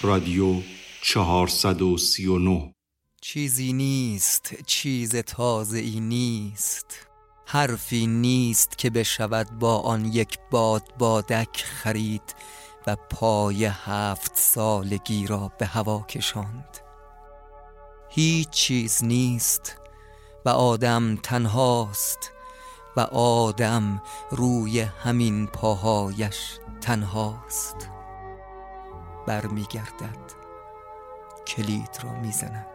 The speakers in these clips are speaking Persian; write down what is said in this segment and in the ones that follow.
رادیو 439 چیزی نیست چیز تازه ای نیست. حرفی نیست که بشود با آن یک باد بادک خرید و پای هفت سالگی را به هوا کشاند. هیچ چیز نیست و آدم تنهاست و آدم روی همین پاهایش تنهاست. برمیگردد. کلید را می‌زند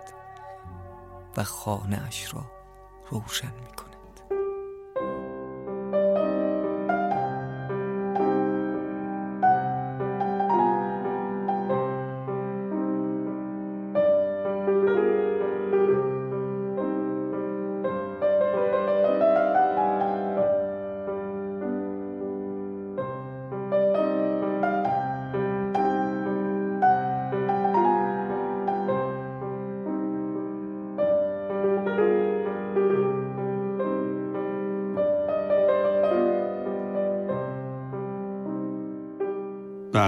و خانه اش را روشن می‌کند.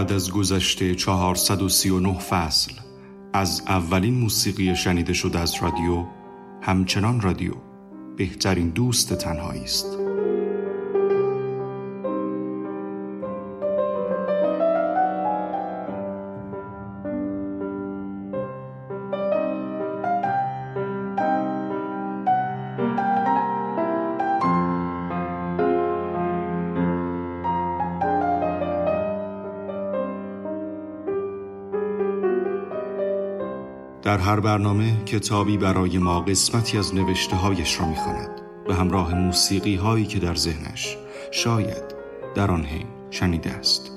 بعد از گذشته 439 فصل از اولین موسیقی شنیده شده از رادیو همچنان رادیو بهترین دوست تنهایی است هر برنامه کتابی برای ما قسمتی از نوشته هایش را می‌خواند به همراه موسیقی هایی که در ذهنش شاید در آن حین شنیده است.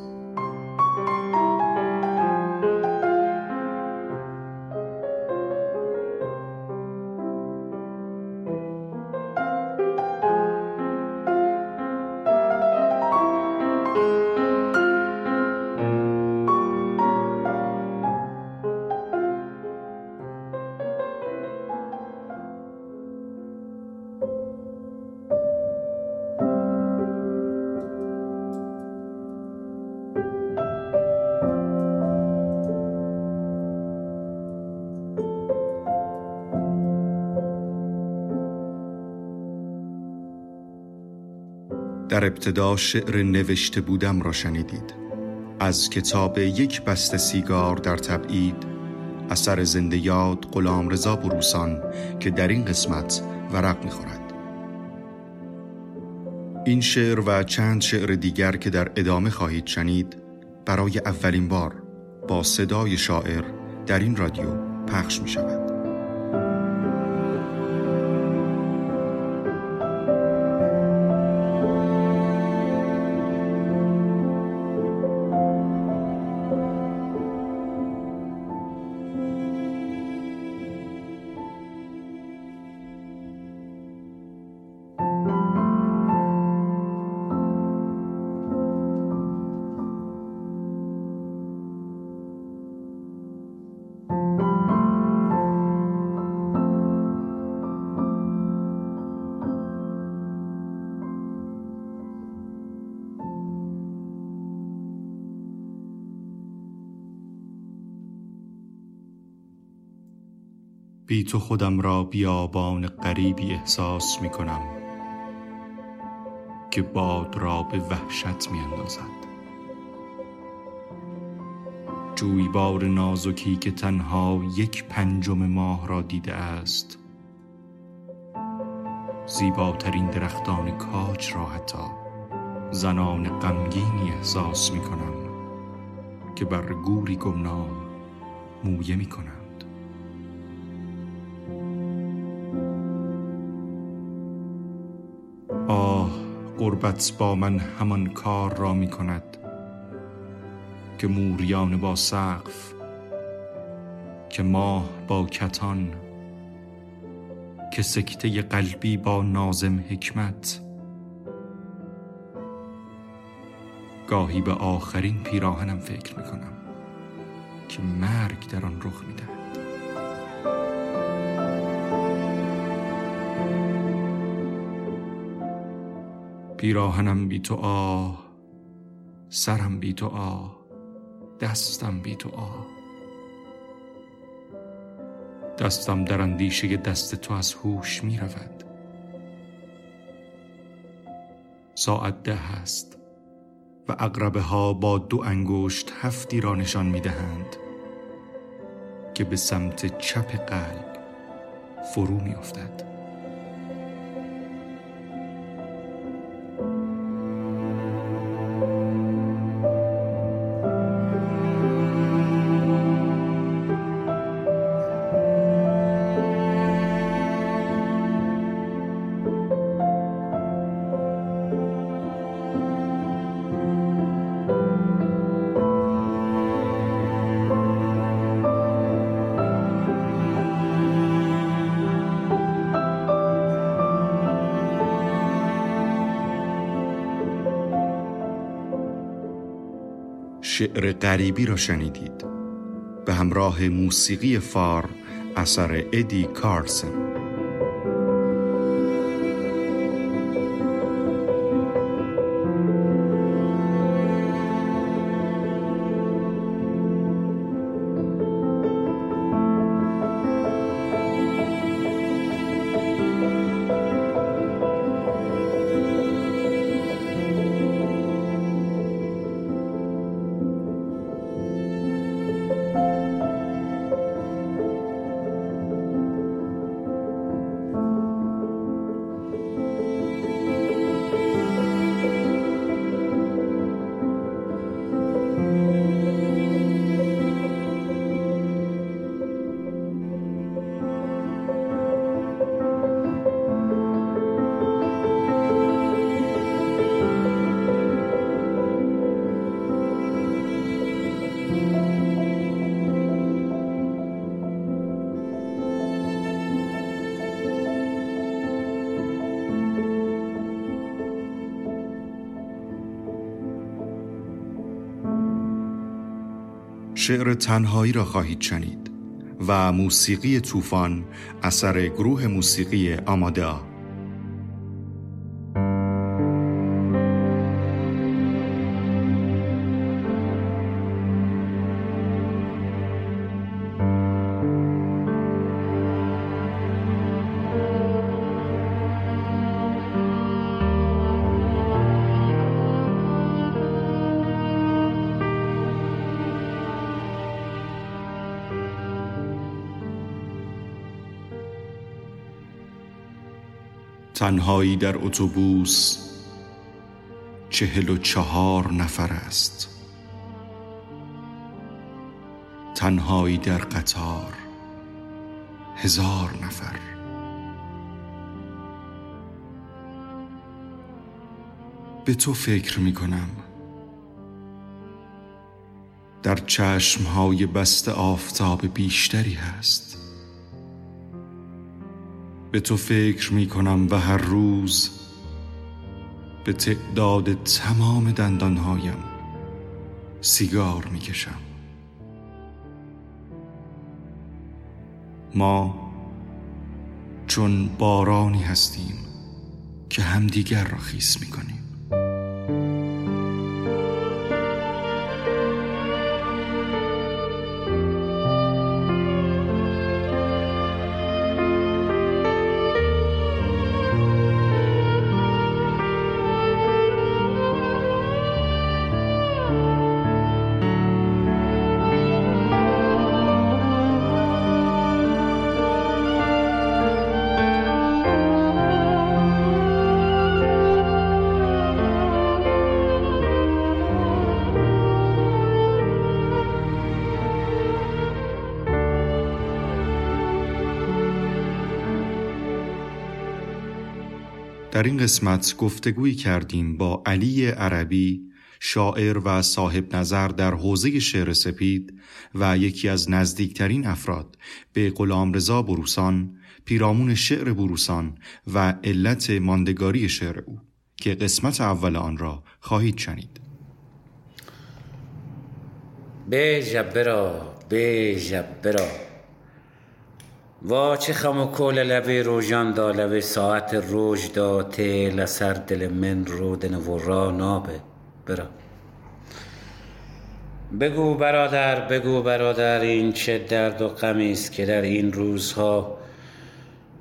در ابتدا شعر نوشته بودم را شنیدید از کتاب یک بسته سیگار در تبعید اثر زنده یاد غلام رضا بروسان که در این قسمت ورق می‌خورد این شعر و چند شعر دیگر که در ادامه خواهید شنید برای اولین بار با صدای شاعر در این رادیو پخش می شود. تو خودم را بیابان غریبی احساس می کنم که باد را به وحشت می اندازد جویبار نازکی که تنها یک پنجم ماه را دیده است زیباترین درختان کاج را حتی زنان غمگینی احساس می کنم که بر گوری گمنام مویه می کنم قربت با من همان کار را می کند که موریان با سقف که ماه با کتان که سکته قلبی با نازم حکمت. گاهی به آخرین پیراهنم فکر می کنم که مرگ در آن رخ می دهد. پیراهنم بی تو آه سرم بی تو آه دستم بی تو آه دستم در اندیشه دست تو از هوش می رود ساعت ده است و اقربه ها با دو انگشت هفتی را نشان می دهند که به سمت چپ قلب فرو می افتد. شعر غریبی را شنیدید. به همراه موسیقی فار اثر ادی کارسن. شعر تنهایی را خواهید شنید و موسیقی طوفان اثر گروه موسیقی آماده تنهایی در اتوبوس چهل و چهار نفر است. تنهایی در قطار هزار نفر. به تو فکر می کنم در چشمهای بست آفتاب بیشتری هست. به تو فکر می کنم و هر روز به تعداد تمام دندانهایم سیگار می کشم ما چون بارانی هستیم که همدیگر را خیس می کنیم در این قسمت گفتگویی کردیم با علی عربی شاعر و صاحب نظر در حوزه شعر سپید و یکی از نزدیکترین افراد به رضا بروسان پیرامون شعر بروسان و علت ماندگاری شعر او که قسمت اول آن را خواهید شنید. به جبرا به جبرا وا چه خم و کول لبه روژان دا لبه ساعت روژ دا ته لسر دل من رو دن و را نابه. برا. بگو برادر بگو برادر این چه درد و غمی است که در این روزها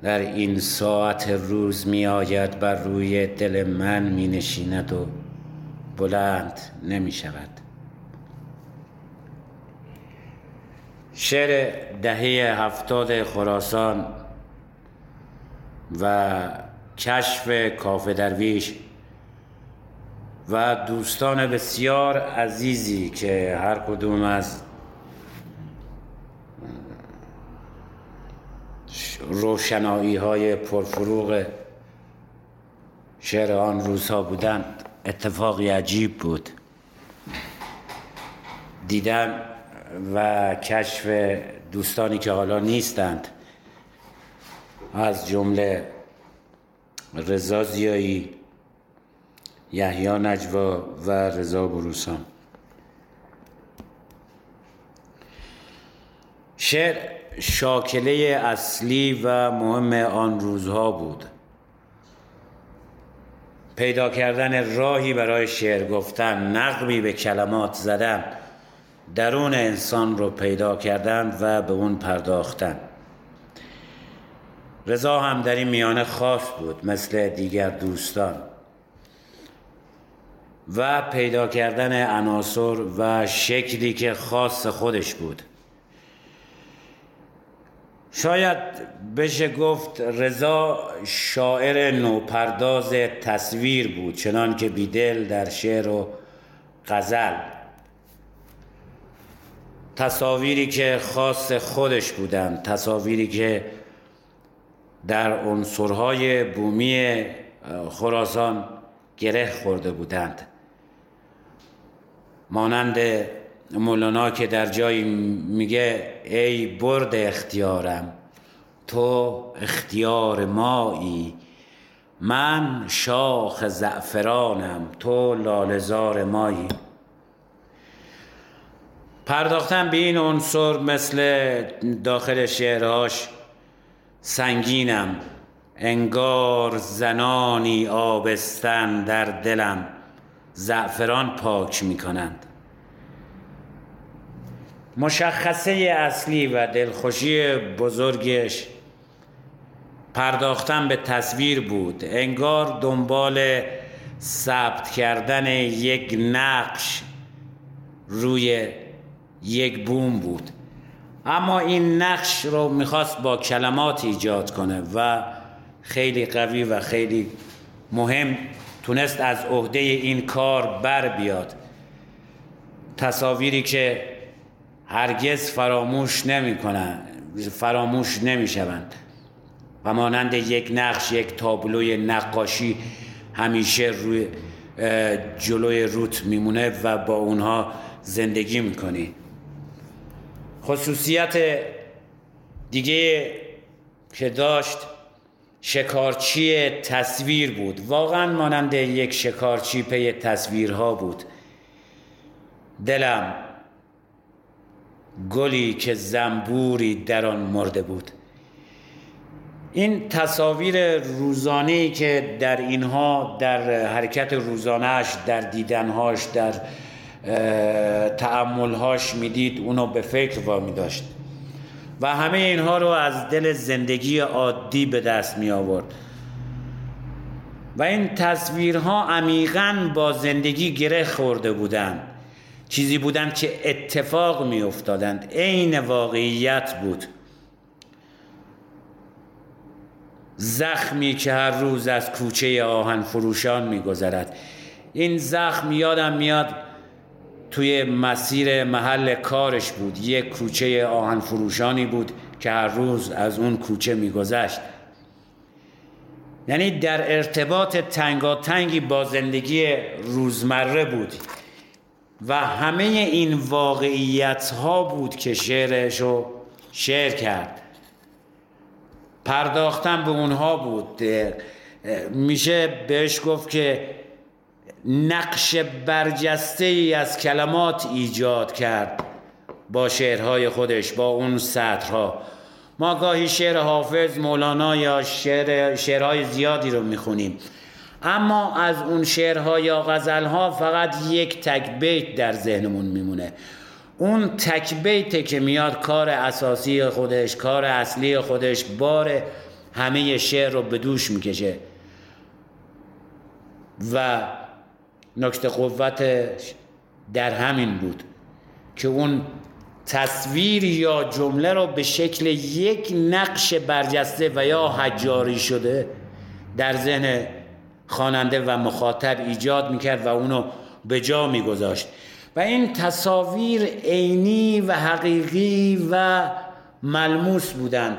در این ساعت روز می آید بر روی دل من می نشیند و بلند نمی شود. شعر دهه هفتاد خراسان و کشف کاف درویش و دوستان بسیار عزیزی که هر کدوم از روشنایی های پرفروغ شعر آن روزها بودند. اتفاقی عجیب بود. دیدن و کشف دوستانی که حالا نیستند. از جمله رضا زیایی یحیی نجوا و رضا بروسان. شعر شاکله اصلی و مهم آن روزها بود. پیدا کردن راهی برای شعر گفتن نقبی به کلمات زدن. درون انسان رو پیدا کردن و به اون پرداختن رضا هم در این میانه خاص بود مثل دیگر دوستان. و پیدا کردن عناصر و شکلی که خاص خودش بود. شاید بشه گفت رضا شاعر نوپرداز تصویر بود چنان که بیدل در شعر و غزل. تصاویری که خاص خودش بودند تصاویری که در عنصرهای بومی خراسان گره خورده بودند. مانند مولانا که در جایی میگه ای برد اختیارم تو اختیار مایی من شاخ زعفرانم تو لالزار مایی. پرداختن به این عنصر مثل داخل شعرهاش سنگینم انگار زنانی آبستن در دلم زعفران پاک می کنند مشخصه اصلی و دلخوشی بزرگش پرداختن به تصویر بود. انگار دنبال ثبت کردن یک نقش روی یک بوم بود. اما این نقش رو می‌خواست با کلمات ایجاد کنه و خیلی قوی و خیلی مهم تونست از عهده این کار بر بیاد. تصاویری که هرگز فراموش نمی کنن فراموش نمی شوند و مانند یک نقش یک تابلوی نقاشی همیشه روی جلوی روت میمونه و با اونها زندگی می‌کنی. خصوصیت دیگه که داشت شکارچی تصویر بود. واقعا مانند یک شکارچی پی تصویرها بود. دلم گلی که زنبوری در آن مرده بود. این تصاویر روزانه که در اینها در حرکت روزانهش در دیدنهاش در تعملهاش می‌دید اونو به فکر وامی داشت و همه اینها رو از دل زندگی عادی به دست می آورد و این تصویرها عمیقا با زندگی گره خورده بودند. چیزی بودند که اتفاق می افتادند عین واقعیت بود. زخمی که هر روز از کوچه آهن فروشان می گذرد این زخم یادم میاد توی مسیر محل کارش بود. یک کوچه آهن فروشانی بود که هر روز از اون کوچه میگذشت. یعنی در ارتباط تنگاتنگی با زندگی روزمره بود و همه این واقعیت ها بود که شعرش رو شعر کرد. پرداختن به اونها بود. میشه بهش گفت که نقش برجسته ای از کلمات ایجاد کرد با شعرهای خودش با اون سطرها. ما گاهی شعر حافظ مولانا یا شعر شعرهای زیادی رو می‌خونیم. اما از اون شعرها یا غزلها فقط یک تک بیت در ذهنمون میمونه. اون تک بیته که میاد کار اساسی خودش کار اصلی خودش بار همه شعر رو به دوش می‌کشه. و نکته قوتش در همین بود که اون تصویر یا جمله رو به شکل یک نقش برجسته و یا حجاری شده در ذهن خواننده و مخاطب ایجاد می‌کرد و اونو به جا میگذاشت. و این تصاویر عینی و حقیقی و ملموس بودند.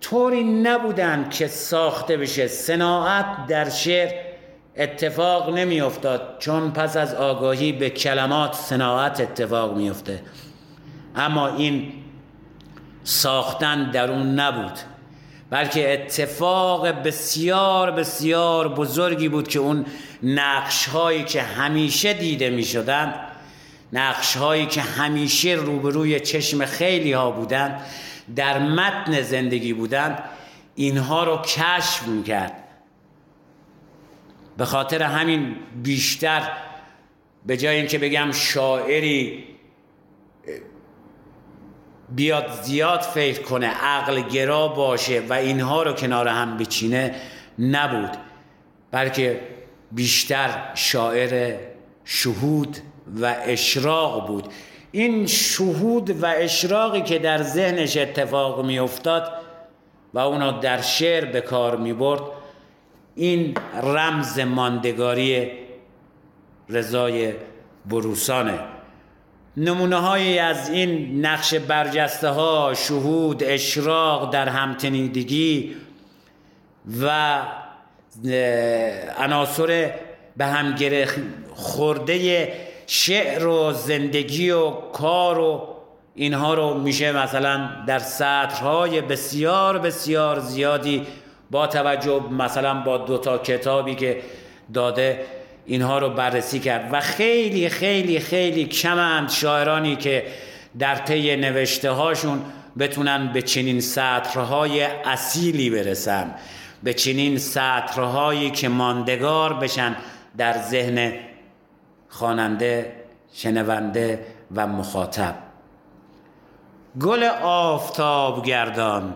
طوری نبودند که ساخته بشه. صناعت در شعر اتفاق نمیافتاد چون پس از آگاهی به کلمات صناعت اتفاق میافته. اما این ساختن در اون نبود بلکه اتفاق بسیار بسیار بزرگی بود که اون نقش هایی که همیشه دیده می شدن نقش هایی که همیشه روبروی چشم خیلی ها بودند در متن زندگی بودند اینها رو کشف می کرد به خاطر همین بیشتر به جای اینکه بگم شاعری بیاد زیاد فکر کنه عقل گرا باشه و اینها رو کنار هم بچینه نبود. بلکه بیشتر شاعر شهود و اشراق بود. این شهود و اشراقی که در ذهنش اتفاق می افتاد و اونا در شعر به کار می برد این رمز ماندگاری رضای بروسانه. نمونه های از این نقش برجسته ها شهود اشراق در همتنیدگی و عناصر به هم خورده شعر و زندگی و کار و اینها رو میشه مثلا در سطرهای بسیار بسیار زیادی با توجه مثلا با دو تا کتابی که داده اینها رو بررسی کرد و خیلی خیلی خیلی کمند شاعرانی که در طی نوشته هاشون بتونن به چنین سطرهای اصیلی برسن به چنین سطرهایی که ماندگار بشن در ذهن خواننده شنونده و مخاطب. گل آفتاب گردان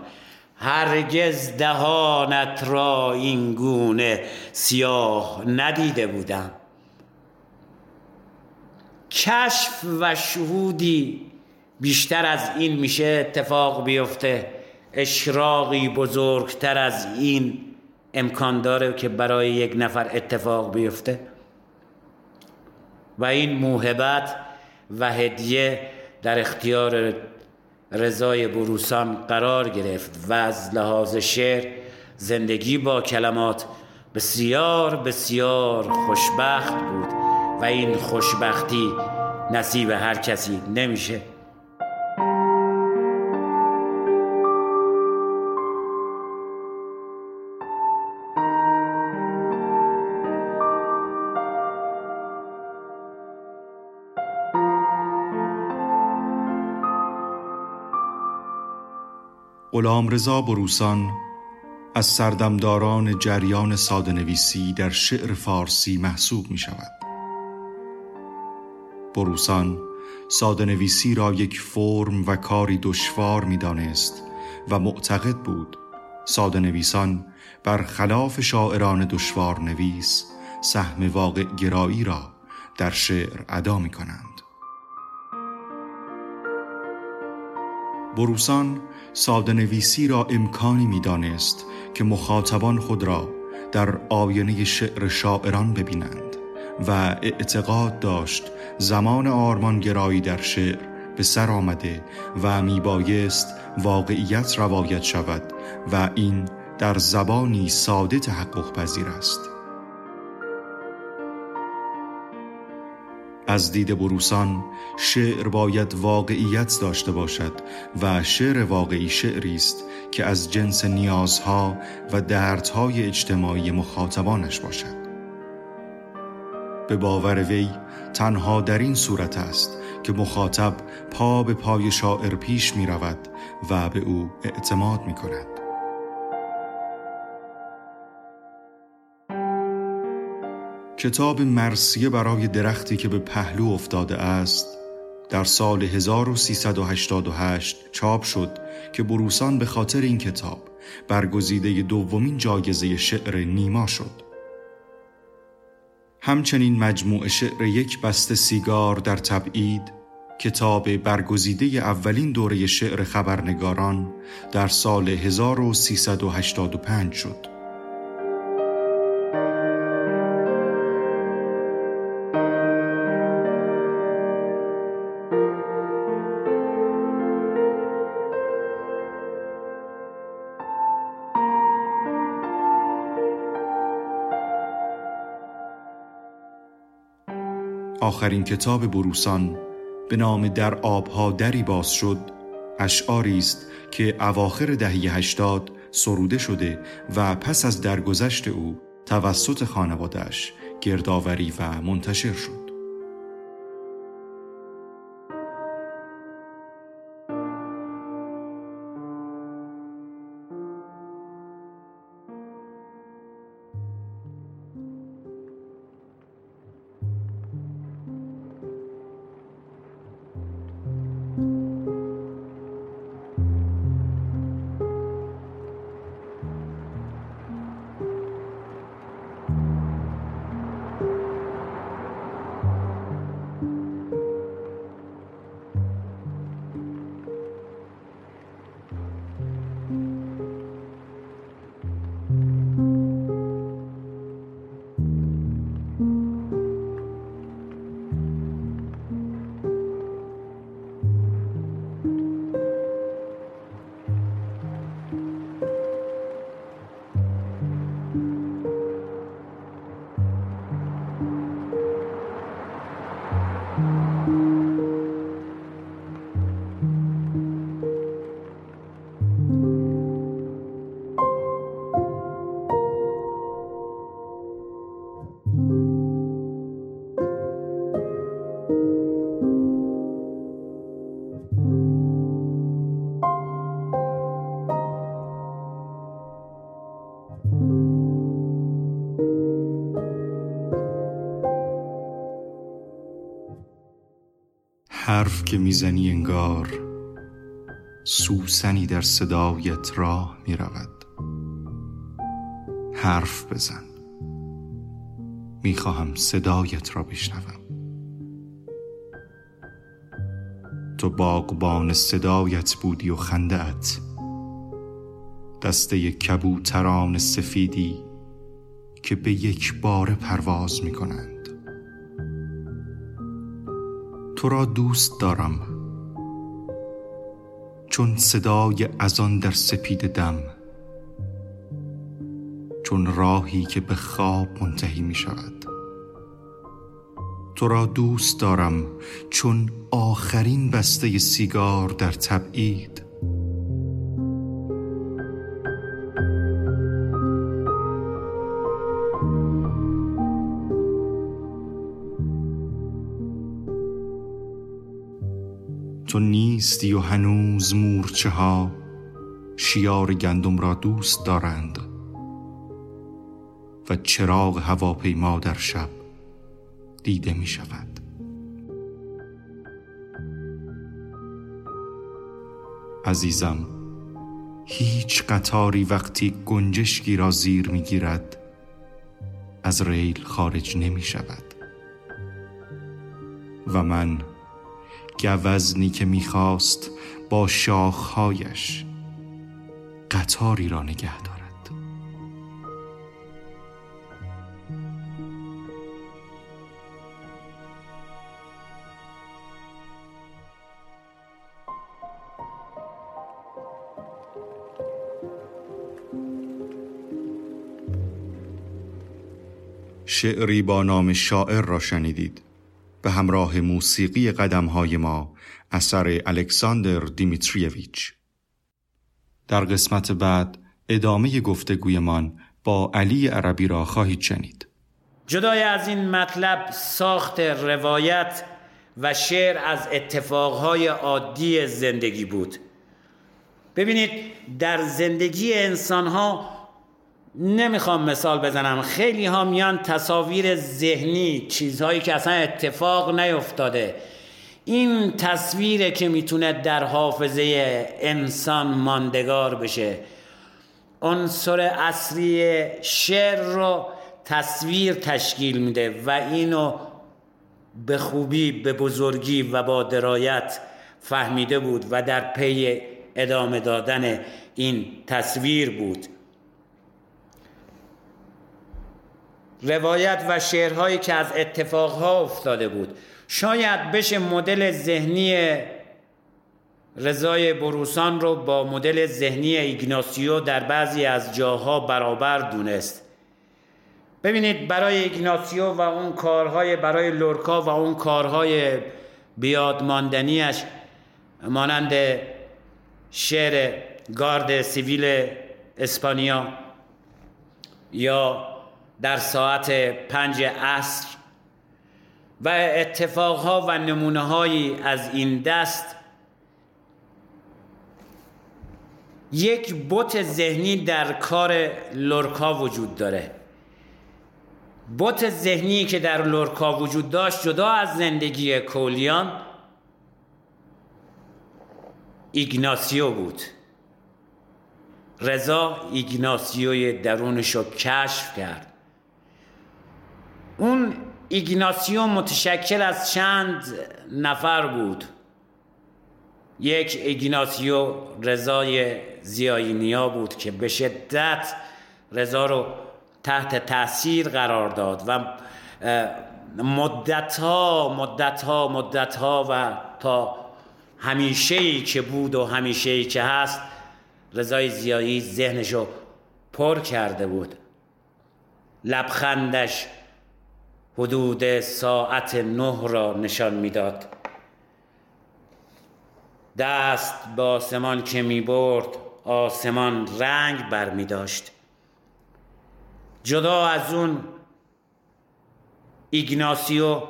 هرگز دهانت را این گونه سیاه ندیده بودم. کشف و شهودی بیشتر از این میشه اتفاق بیفته. اشراقی بزرگتر از این امکان داره که برای یک نفر اتفاق بیفته. و این موهبت و هدیه در اختیار رضای بروسان قرار گرفت و از لحاظ شعر زندگی با کلمات بسیار بسیار خوشبخت بود و این خوشبختی نصیب هر کسی نمیشه. غلام رضا بروسان از سردمداران جریان سادنویسی در شعر فارسی محسوب می شود. بروسان سادنویسی را یک فرم و کاری دشوار می دانست و معتقد بود سادنویسان خلاف شاعران دشوار نویس سهم واقع گرایی را در شعر ادا می کنند. بروسان ساده نویسی را امکانی می‌دانست که مخاطبان خود را در آینه شعر شاعران ببینند و اعتقاد داشت زمان آرمانگرایی در شعر به سر آمده و میبایست واقعیت روایت شود و این در زبانی ساده تحقق پذیر است. از دید بروسان شعر باید واقعیت داشته باشد و شعر واقعی شعری است که از جنس نیازها و دردهای اجتماعی مخاطبانش باشد به باور وی تنها در این صورت است که مخاطب پا به پای شاعر پیش می رود و به او اعتماد می کند. کتاب مرسیه برای درختی که به پهلو افتاده است در سال 1388 چاپ شد که بروسان به خاطر این کتاب برگزیده دومین جایزه شعر نیما شد. همچنین مجموع شعر یک بسته سیگار در تبعید کتاب برگزیده اولین دوره شعر خبرنگاران در سال 1385 شد. آخرین کتاب بروسان به نام در آبها دری باز شد اشعاری است که اواخر دهه هشتاد سروده شده و پس از درگذشت او توسط خانوادش گردآوری و منتشر شد. که می‌زنی انگار سوسنی در صدایت راه می رود حرف بزن. می‌خواهم صدایت را بشنوم. تو باغبان صدایت بودی و خندهت دسته کبوتران سفیدی که به یک بار پرواز می کنند تو را دوست دارم چون صدای ازان در سپید دم چون راهی که به خواب منتهی می شود. تو را دوست دارم چون آخرین بسته سیگار در تبعید. تو نیستی و هنوز مورچه ها شیار گندم را دوست دارند و چراغ هواپیما در شب دیده می شود. عزیزم هیچ قطاری وقتی گنجشکی را زیر می گیرد از ریل خارج نمی شود. و من گوزنی که می‌خواست با شاخهایش قطاری را نگه دارد. شعری با نام شاعر را شنیدید. به همراه موسیقی های ما اثر الکساندر دیمیتریویچ. در قسمت بعد ادامه گفتگویمان با علی عربی را خواهید شنید. جدای از این مطلب ساخت روایت و شعر از اتفاقهای عادی زندگی بود. ببینید در زندگی انسانها نمی‌خوام مثال بزنم. خیلی ها میان تصاویر ذهنی چیزهایی که اصلا اتفاق نیفتاده. این تصویره که می‌تونه در حافظه انسان ماندگار بشه. عنصر اصلی شعر رو تصویر تشکیل میده و اینو به خوبی به بزرگی و با درایت فهمیده بود و در پی ادامه دادن این تصویر بود. روایت و شعرهایی که از اتفاقها افتاده بود. شاید بشه مدل ذهنی رضای بروسان رو با مدل ذهنی ایگناسیو در بعضی از جاها برابر دونست. ببینید برای ایگناسیو و اون کارهای برای لورکا و اون کارهای بیادماندنیش مانند شعر گارد سیویل اسپانیا یا در ساعت پنج عصر. و اتفاقها و نمونه هایی از این دست. یک بوت ذهنی در کار لورکا وجود داره. بوت ذهنی که در لورکا وجود داشت جدا از زندگی کولیان ایگناسیو بود. رضا ایگناسیوی درونش رو کشف کرد. اون ایگناسیو متشکل از چند نفر بود. یک ایگناسیو رضای زیاینیا بود که به شدت رضا رو تحت تاثیر قرار داد و مدت ها مدت ها مدت ها و تا همیشه ای که بود و همیشه ای که هست رضای زیایی ذهنشو پر کرده بود. لبخندش حدود ساعت نه را نشان می‌داد. دست به آسمان که می برد آسمان رنگ بر می داشت جدا از اون ایگناسیو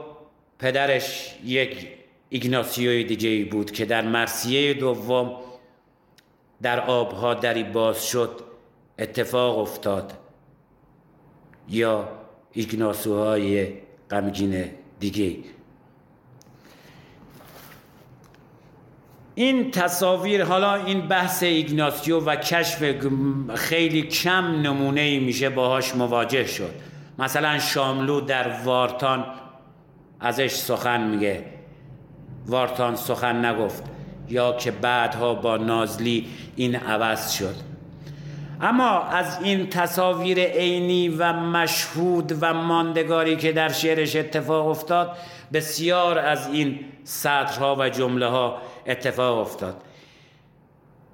پدرش یک ایگناسیوی دیگه بود که در مرسیه دوم در آبها دری باز شد اتفاق افتاد. یا ایگناسوهای غمگین دیگه. این تصاویر حالا این بحث ایگناسیو و کشف خیلی کم نمونه ای میشه باهاش مواجه شد. مثلا شاملو در وارتان ازش سخن میگه. وارتان سخن نگفت یا که بعدها با نازلی این عوض شد. اما از این تصاویر عینی و مشهود و ماندگاری که در شعرش اتفاق افتاد بسیار از این سطرها و جمله ها اتفاق افتاد.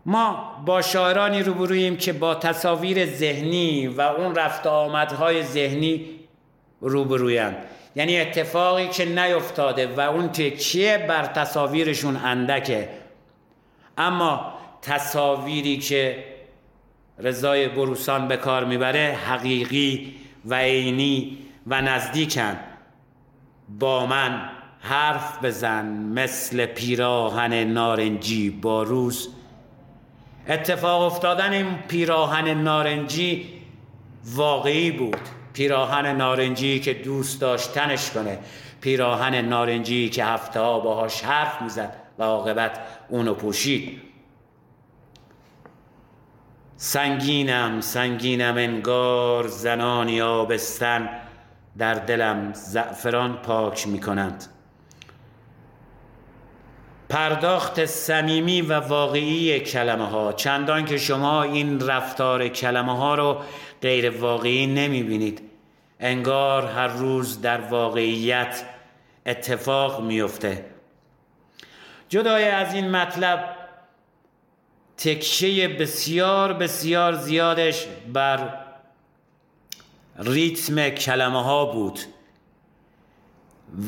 ما با شاعرانی روبرویم که با تصاویر ذهنی و اون رفت آمدهای ذهنی روبرویند. یعنی اتفاقی که نیفتاده و اون تکیه بر تصاویرشون اندکه. اما تصاویری که رضای بروسان به کار می‌بره حقیقی و عینی و نزدیکن. با من حرف بزن مثل پیراهن نارنجی با روز. اتفاق افتادن این پیراهن نارنجی واقعی بود. پیراهن نارنجی که دوست داشتنش کنه. پیراهن نارنجی که هفته ها باهاش حرف می‌زد و عاقبت اونو پوشید. سنگینم سنگینم انگار زنانی آبستن. در دلم زعفران پاک می کنند پرداخت صمیمی و واقعی کلمه ها چندان که شما این رفتار کلمه ها رو غیر واقعی نمی بینید انگار هر روز در واقعیت اتفاق میفته جدای از این مطلب تکشه بسیار بسیار زیادش بر ریتم کلمه ها بود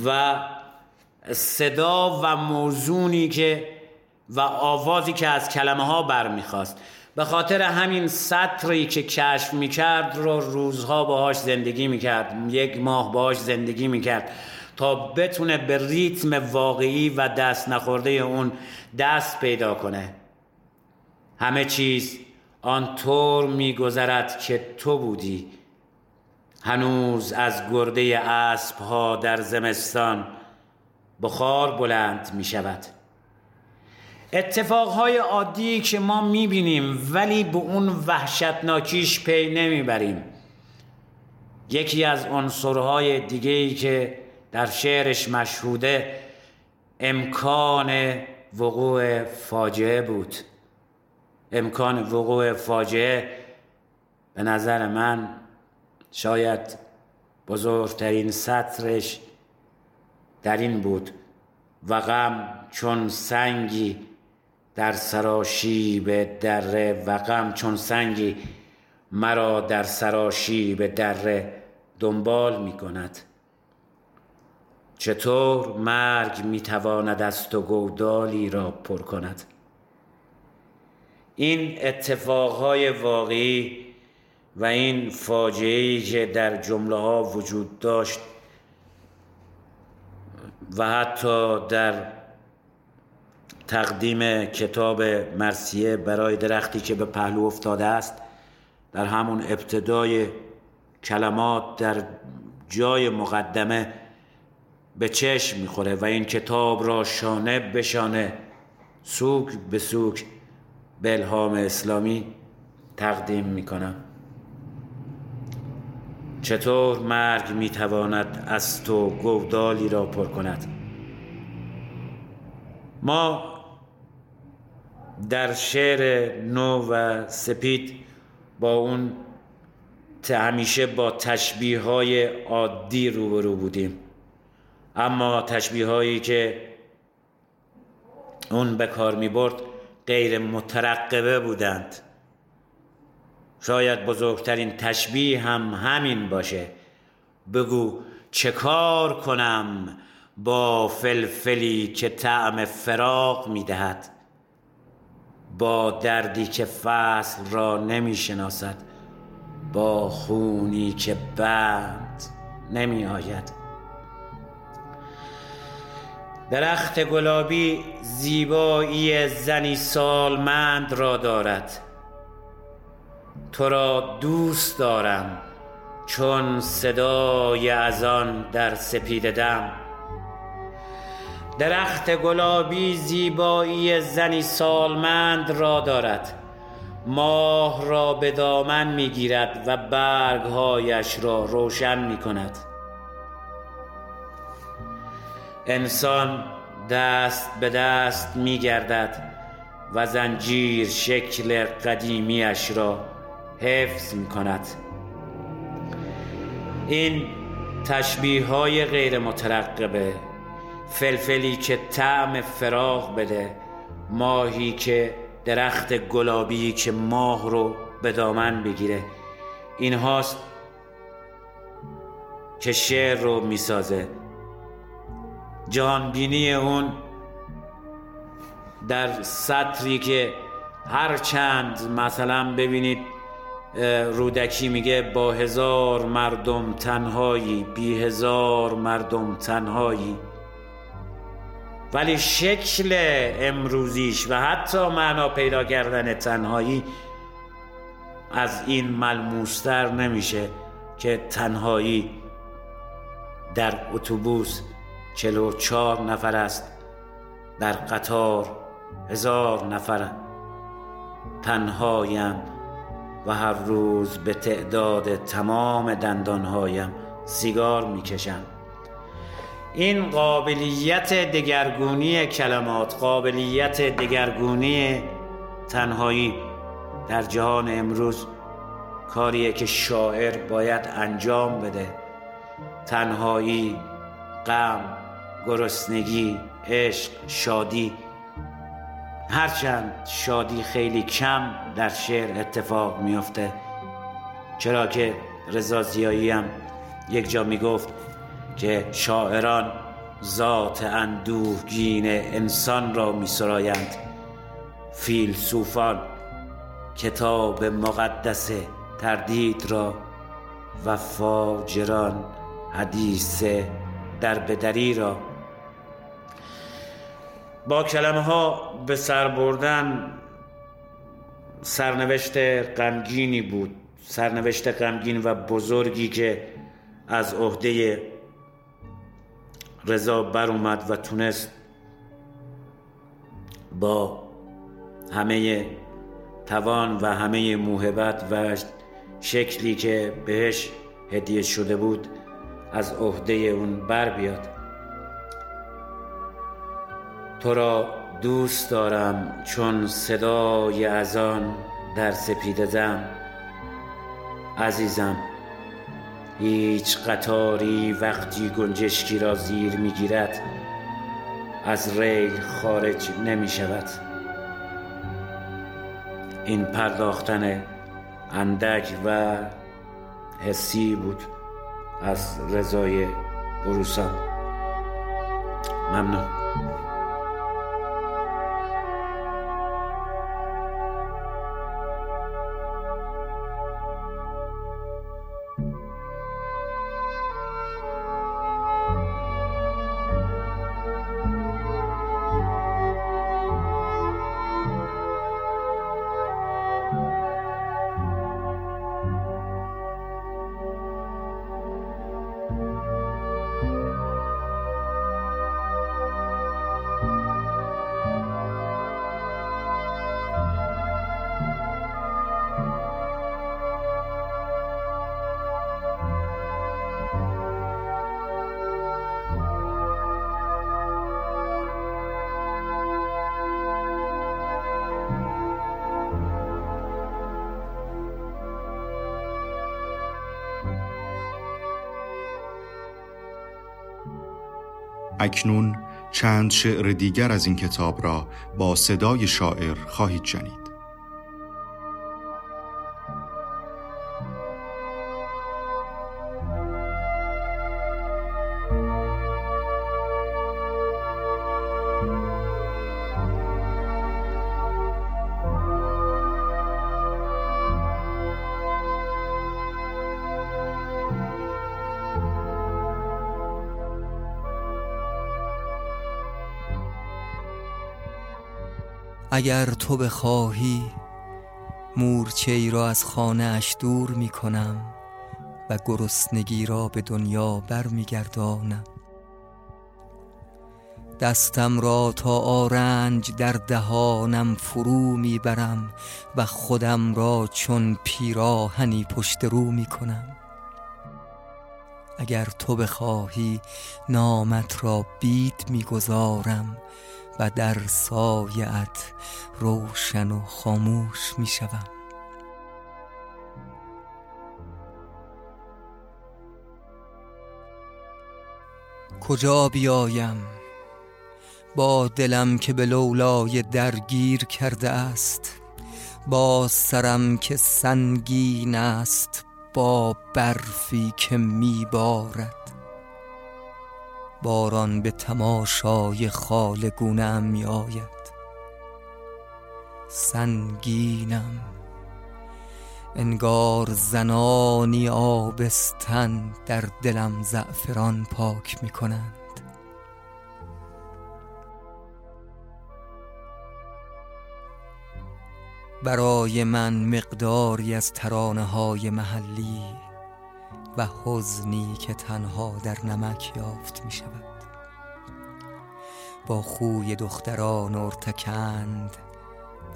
و صدا و موزونی که و آوازی که از کلمه ها برمیخواست. به خاطر همین سطری که کشف می‌کرد رو روزها باهاش زندگی می‌کرد یک ماه باهاش زندگی می‌کرد تا بتونه به ریتم واقعی و دست نخورده اون دست پیدا کنه. همه چیز آنطور میگذرد که تو بودی. هنوز از گرده اسب ها در زمستان بخار بلند می شود اتفاقهای عادی که ما می بینیم ولی به اون وحشتناکیش پی نمی‌بریم. یکی از عنصرهای ای که در شعرش مشهوده امکان وقوع فاجعه بود. امکان وقوع فاجعه به نظر من شاید بزرگترین سطرش در این بود و غم چون سنگی در سراشیب دره و غم چون سنگی مرا در سراشیب دره دنبال می کند. چطور مرگ می تواند از تو گودالی را پر کند؟ این اتفاقهای واقعی و این فاجعه که در جمله ها وجود داشت و حتی در تقدیم کتاب مرسیه برای درختی که به پهلو افتاده است در همون ابتدای کلمات در جای مقدمه به چشم می‌خوره و این کتاب را شانه به شانه سوک به سوک به الهام اسلامی تقدیم می‌کنم. چطور مرگ می‌تواند از تو گودالی را پر کند؟ ما در شعر نو و سپید با اون همیشه با تشبیه های عادی روبرو بودیم. اما تشبیه هایی که اون به کار می برد غیر مترقبه بودند. شاید بزرگترین تشبیه هم همین باشه. بگو چه کار کنم با فلفلی که طعم فراق می‌دهد؟ با دردی که فصل را نمی شناسد با خونی که بند نمی آید درخت گلابی زیبایی زنی سالمند را دارد. تو را دوست دارم چون صدای از آن در سپید دم. درخت گلابی زیبایی زنی سالمند را دارد. ماه را به دامن می‌گیرد و برگهایش را روشن می کند انسان دست به دست می گردد و زنجیر شکل قدیمیش را حفظ می کند این تشبیه های غیر مترقبه فلفلی که طعم فراغ بده ماهی که درخت گلابی که ماه رو به دامن بگیره. این هاست که شعر رو می‌سازه. جهانبینی اون در سطری که هر چند مثلا ببینید رودکی میگه با هزار مردم تنهایی بی هزار مردم تنهایی. ولی شکل امروزیش و حتی معنا پیدا کردن تنهایی از این ملموستر نمیشه که تنهایی در اتوبوس چلو چهار نفر است. در قطار هزار نفر تنهایم و هر روز به تعداد تمام دندانهایم سیگار می‌کشم. این قابلیت دگرگونی کلمات قابلیت دگرگونی تنهایی در جهان امروز کاریه که شاعر باید انجام بده. تنهایی غم گرسنگی عشق شادی. هرچند شادی خیلی کم در شعر اتفاق میافته. چرا که رضا زیایی هم یک جا می‌گفت که شاعران ذات اندوهگین انسان را میسرایند. فیلسوفان کتاب مقدس تردید را و فاجران حدیث در بدری را با کلمه ها به سر بردن سرنوشت غمگینی بود. سرنوشت غمگین و بزرگی که از عهده رضا بر اومد و تونست با همه توان و همه موهبت و شکلی که بهش هدیه شده بود از عهده اون بر بیاد. تو را دوست دارم چون صدای ازان در سپیده دم عزیزم هیچ قطاری وقتی گنجشکی را زیر می‌گیرد از ریل خارج نمی شود. این پرداختن اندک و حسی بود از رضای بروسان. ممنون. اکنون چند شعر دیگر از این کتاب را با صدای شاعر خواهید شنید. اگر تو بخواهی مورچه ای را از خانه اش دور می کنم و گرسنگی را به دنیا بر می گردانم دستم را تا آرنج در دهانم فرو می برم و خودم را چون پیراهنی پشت رو می کنم اگر تو بخواهی نامت را بید می‌گذارم و در سایت روشن و خاموش می شوم کجا بیایم؟ با دلم که به لولای درگیر کرده است با سرم که سنگین است با برفی که میبارد. باران به تماشای خالگونه می آید سنگینم انگار زنانی آبستن در دلم زعفران پاک می کنند برای من مقداری از ترانه های محلی و حزنی که تنها در نمک یافت می شود با خوی دختران ارتکند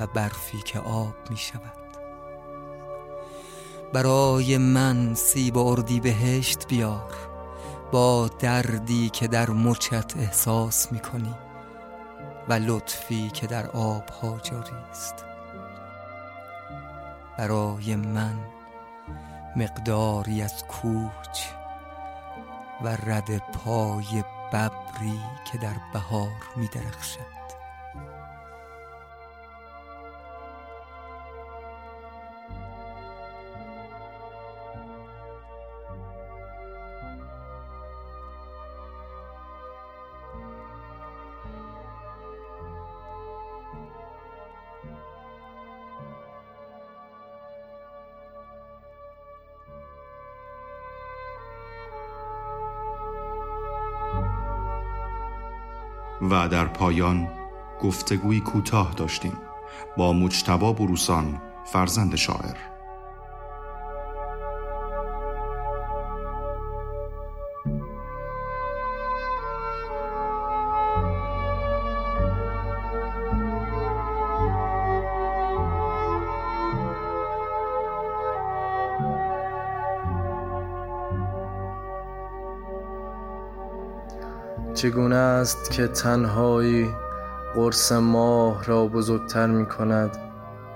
و برفی که آب می شود برای من سیب اردی بهشت بیار با دردی که در مچت احساس می کنی و لطفی که در آبها جاری است برای من مقداری از کوچ و رد پای ببری که در بهار می درخشد و در پایان گفتگوی کوتاه داشتیم. با مجتبا بروسان فرزند شاعر. چگونه است که تنهایی قرص ماه را بزرگتر می کند؟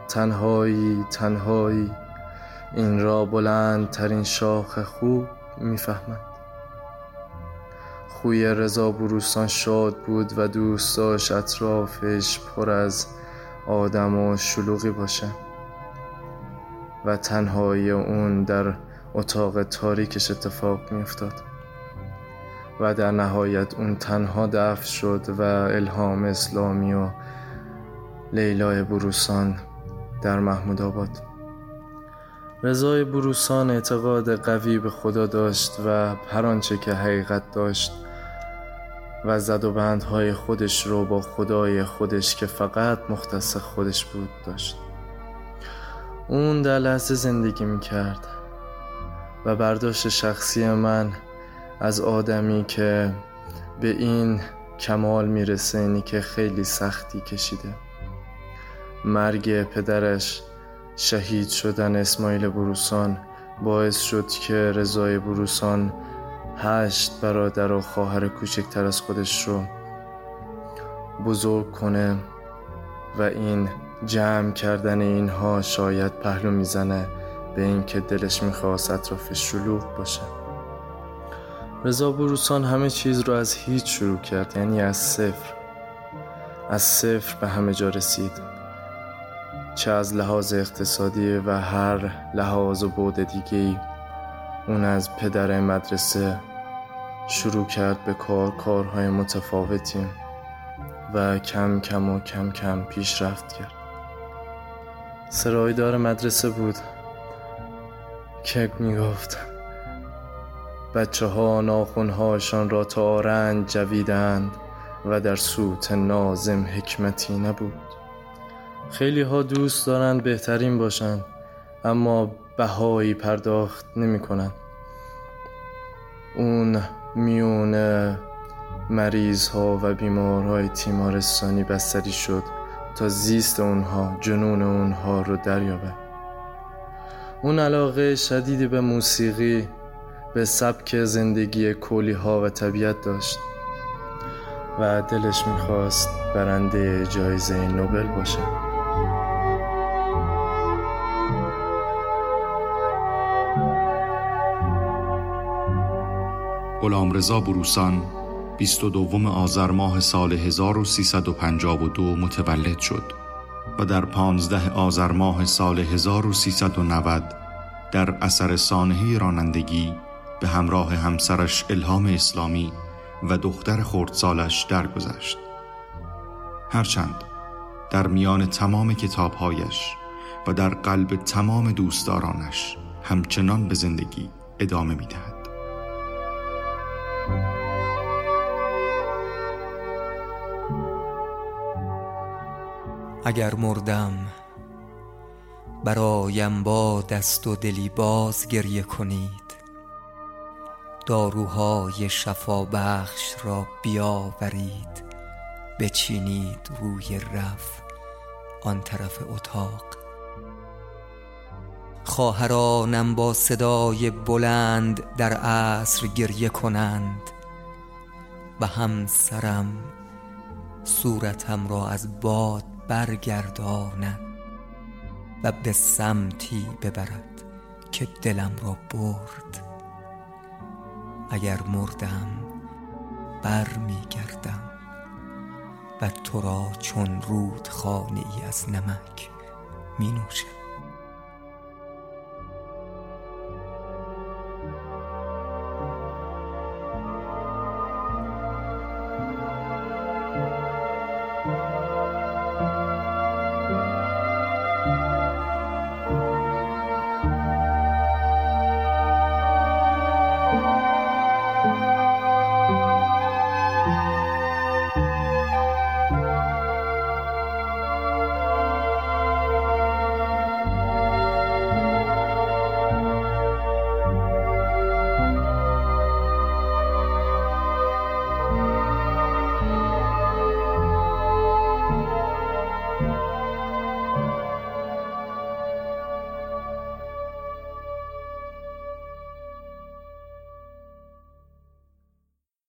تنهایی تنهایی این را بلندترین شاخ خوب می‌فهمد خوی رضا بروستان شاد بود و دوست داشت اطرافش پر از آدم و شلوغی باشه و تنهایی اون در اتاق تاریکش اتفاق میافتاد و در نهایت اون تنها دفع شد و الهام اسلامی و لیلای بروسان در محمود آباد. رضای بروسان اعتقاد قوی به خدا داشت و هر آنچه که حقیقت داشت و زد و بندهای خودش رو با خدای خودش که فقط مختص خودش بود داشت. اون در لحظه زندگی می‌کرد و برداشت شخصی من از آدمی که به این کمال می‌رسه اینی که خیلی سختی کشیده. مرگ پدرش شهید شدن اسماعیل بروسان باعث شد که رضای بروسان هشت برادر و خواهر کوچکتر از خودش رو بزرگ کنه و این جمع کردن اینها شاید پهلو می‌زنه به اینکه دلش می‌خواست اطرافش شلوغ باشه. رضا بروسان همه چیز رو از هیچ شروع کرد یعنی از صفر. از صفر به همه جا رسید. چه از لحاظ اقتصادی و هر لحاظ و بود دیگه اون از پدر مدرسه شروع کرد به کار کارهای متفاوتی و کم کم و کم کم پیشرفت کرد. سرایدار مدرسه بود. که می‌گفت. بچه ها ناخونهاشان را تا رنج جویدند و در سوت نازم حکمتی نبود. خیلی ها دوست دارند بهترین باشند اما بهایی پرداخت نمی کنند اون میون مریض ها و بیمارهای تیمارستانی بستری شد تا زیست اونها جنون اونها رو دریابه اون علاقه شدیدی به موسیقی به سبک زندگی کولی ها و طبیعت داشت و دلش می‌خواست برنده جایزه نوبل باشه. رضا بروسان 22 آذر ماه سال 1352 متولد شد و در 15 آذر ماه سال 1390 در اثر سانحه رانندگی به همراه همسرش الهام اسلامی و دختر خردسالش درگذشت. هرچند در میان تمام کتابهایش و در قلب تمام دوستدارانش همچنان به زندگی ادامه می‌دهد. اگر مردم برایم با دست و دلی باز گریه کنید داروهای شفا بخش را بیاورید. بچینید روی رف آن طرف اتاق. خواهرانم با صدای بلند در عصر گریه کنند و همسرم صورتم را از باد برگرداند و به سمتی ببرد که دلم را برد. اگر مردم بر می گردم و تو را چون رود خانه ای از نمک می نوشم